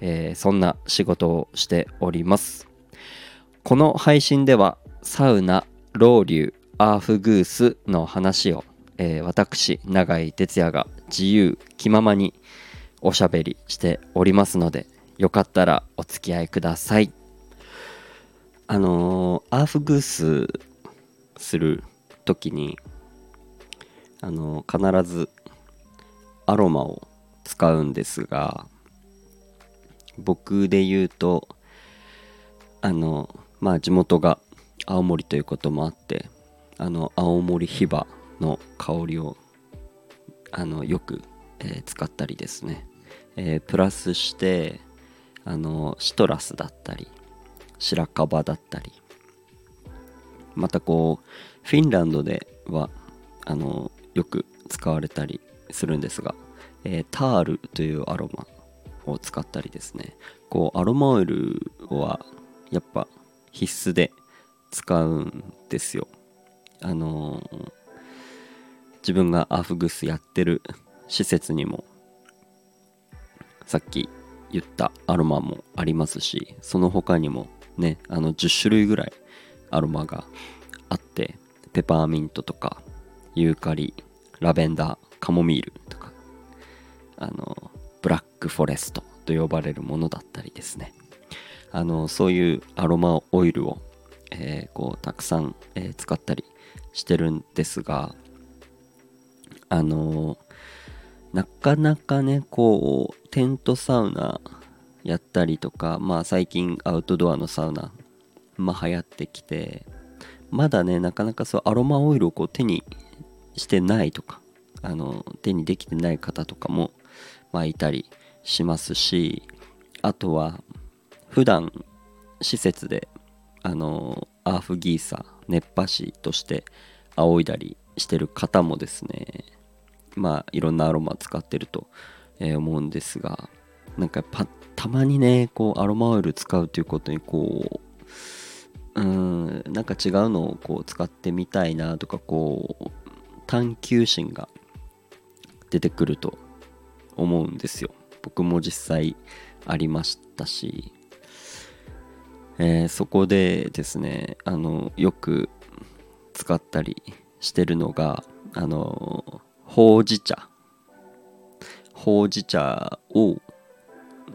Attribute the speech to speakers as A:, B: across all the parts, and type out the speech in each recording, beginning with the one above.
A: えー、そんな仕事をしております。この配信ではサウナロウリュアーフグースの話を、えー、私永井哲也が自由気ままにおしゃべりしておりますのでよかったらお付き合いください。あのー、アーフグースする時にあのー、必ずアロマを使うんですが僕で言うとあのまあ地元が青森ということもあってあの青森ヒバの香りをあのよく、えー、使ったりですね、えー、プラスしてあのシトラスだったり白樺だったりまたこうフィンランドではあのよく使われたりするんですが、えー、タールというアロマを使ったりですね。こうアロマオイルはやっぱ必須で使うんですよ。あのー、自分がアフグスやってる施設にもさっき言ったアロマもありますしその他にもねあの10種類ぐらいアロマがあってペパーミントとかユーカリラベンダーカモミールとかあのブラックフォレストと呼ばれるものだったりですね。あのそういうアロマオイルを、えー、こうたくさん、えー、使ったりしてるんですがあのなかなかねこうテントサウナやったりとかまあ最近アウトドアのサウナまあ流行ってきてまだねなかなかそうアロマオイルをこう手にしてないとかあの手にできてない方とかもまあいたりしますしあとは普段施設であのアーフギーサ熱波師として仰いだりしてる方もですねまあいろんなアロマ使ってると、え思うんですがなんかたまにねこうアロマオイル使うということにこううんなんか違うのをこう使ってみたいなとかこう探求心が出てくると思うんですよ。僕も実際ありましたし、えー、そこでですねあのよく使ったりしてるのがあのほうじ茶。ほうじ茶を、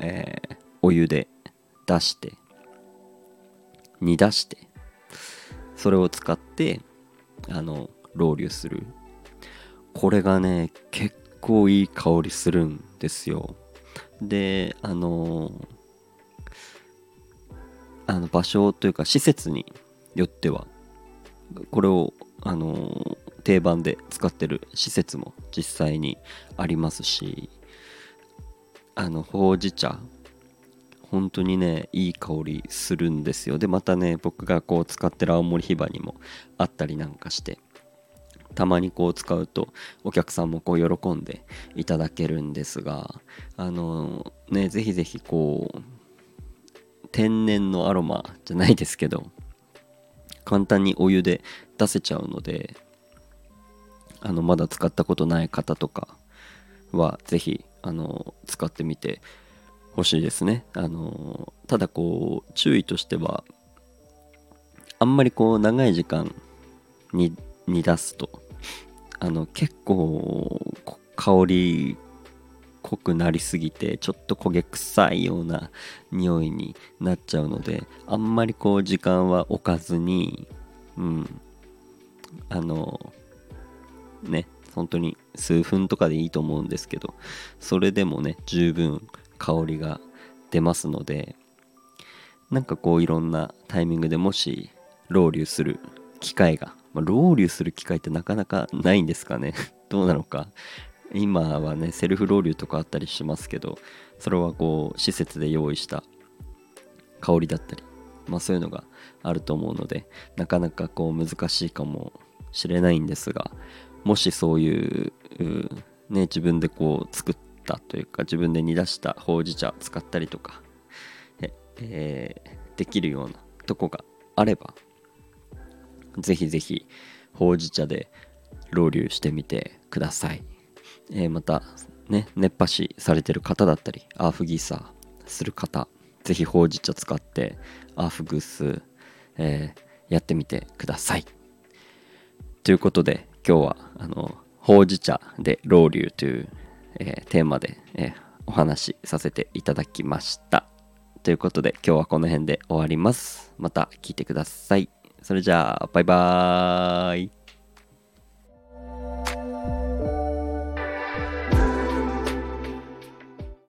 A: えー、お湯で出して煮出してそれを使ってあのロウリュする。これがね結構いい香りするんですよ。であのあの場所というか施設によってはこれをあの定番で使ってる施設も実際にありますしあのほうじ茶本当にねいい香りするんですよ。でまたね僕がこう使ってる青森ヒバにもあったりなんかしてたまにこう使うとお客さんもこう喜んでいただけるんですがあのねぜひぜひこう天然のアロマじゃないですけど簡単にお湯で出せちゃうのであのまだ使ったことない方とかはぜひあの使ってみてほしいですね。あのただこう注意としてはあんまりこう長い時間に煮出すとあの結構香り濃くなりすぎてちょっと焦げ臭いような匂いになっちゃうのであんまりこう時間は置かずにうん。あのね本当に数分とかでいいと思うんですけどそれでもね十分香りが出ますのでなんかこういろんなタイミングでもしロウリュする機会がまあ、ロウリュする機会ってなかなかないんですかね。どうなのか。今はねセルフロウリュとかあったりしますけどそれはこう施設で用意した香りだったりまあ、そういうのがあると思うのでなかなかこう難しいかもしれないんですがもしそういうね自分でこう作ったというか自分で煮出したほうじ茶使ったりとかえ、えー、できるようなとこがあればぜひぜひほうじ茶でロウリュしてみてください、えー、またね熱波師されてる方だったりアーフギーサーする方ぜひほうじ茶使ってアーフグース、えー、やってみてください。ということで今日はあのほうじ茶でロウリュという、えー、テーマで、え、お話しさせていただきました。ということで今日はこの辺で終わります。また聞いてください。それじゃあバイバーイ。